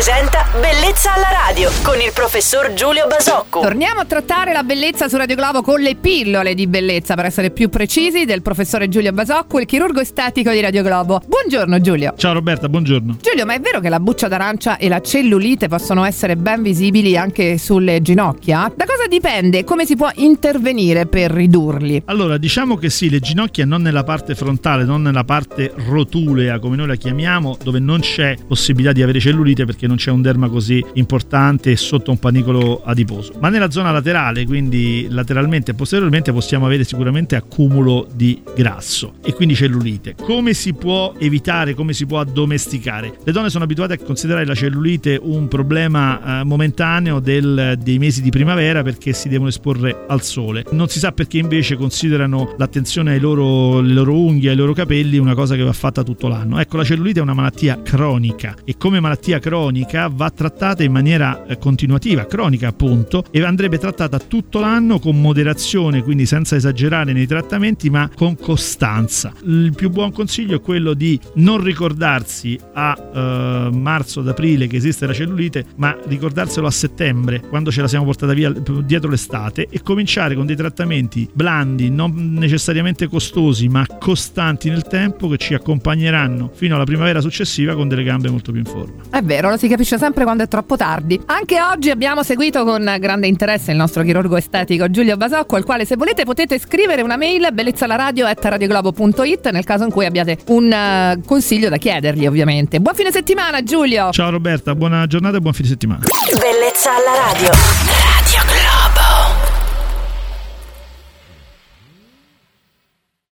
presenta Bellezza alla radio con il professor Giulio Basocco. Torniamo a trattare la bellezza su Radio Globo con le pillole di bellezza, per essere più precisi, del professore Giulio Basocco, il chirurgo estetico di Radio Globo. Buongiorno Giulio. Ciao Roberta, buongiorno. Giulio, ma è vero che la buccia d'arancia e la cellulite possono essere ben visibili anche sulle ginocchia? Da cosa dipende? Come si può intervenire per ridurli? Allora, diciamo che sì, le ginocchia non nella parte frontale, non nella parte rotulea, come noi la chiamiamo, dove non c'è possibilità di avere cellulite perché non c'è un derma così importante sotto un panicolo adiposo. Ma nella zona laterale, quindi lateralmente e posteriormente, possiamo avere sicuramente accumulo di grasso e quindi cellulite. Come si può evitare, come si può addomesticare? Le donne sono abituate a considerare la cellulite un problema eh, momentaneo del, dei mesi di primavera perché si devono esporre al sole. Non si sa perché invece considerano l'attenzione ai loro, alle loro unghie, ai loro capelli una cosa che va fatta tutto l'anno. Ecco, la cellulite è una malattia cronica e come malattia cronica va trattata in maniera eh, continuativa, cronica appunto, e andrebbe trattata tutto l'anno con moderazione, quindi senza esagerare nei trattamenti, ma con costanza. Il più buon consiglio è quello di non ricordarsi a eh, marzo, ad aprile che esiste la cellulite, ma ricordarselo a settembre, quando ce la siamo portata via dietro l'estate, e cominciare con dei trattamenti blandi, non necessariamente costosi, ma costanti nel tempo che ci accompagneranno fino alla primavera successiva con delle gambe molto più in forma. È vero, lo si capisce sempre quando è troppo tardi. Anche oggi abbiamo seguito con grande interesse il nostro chirurgo estetico Giulio Basocco, al quale se volete potete scrivere una mail bellezzalaradio.radioglobo.it nel caso in cui abbiate un uh, consiglio da chiedergli ovviamente. Buon fine settimana Giulio! Ciao Roberta, buona giornata e buon fine settimana. Bellezza alla radio.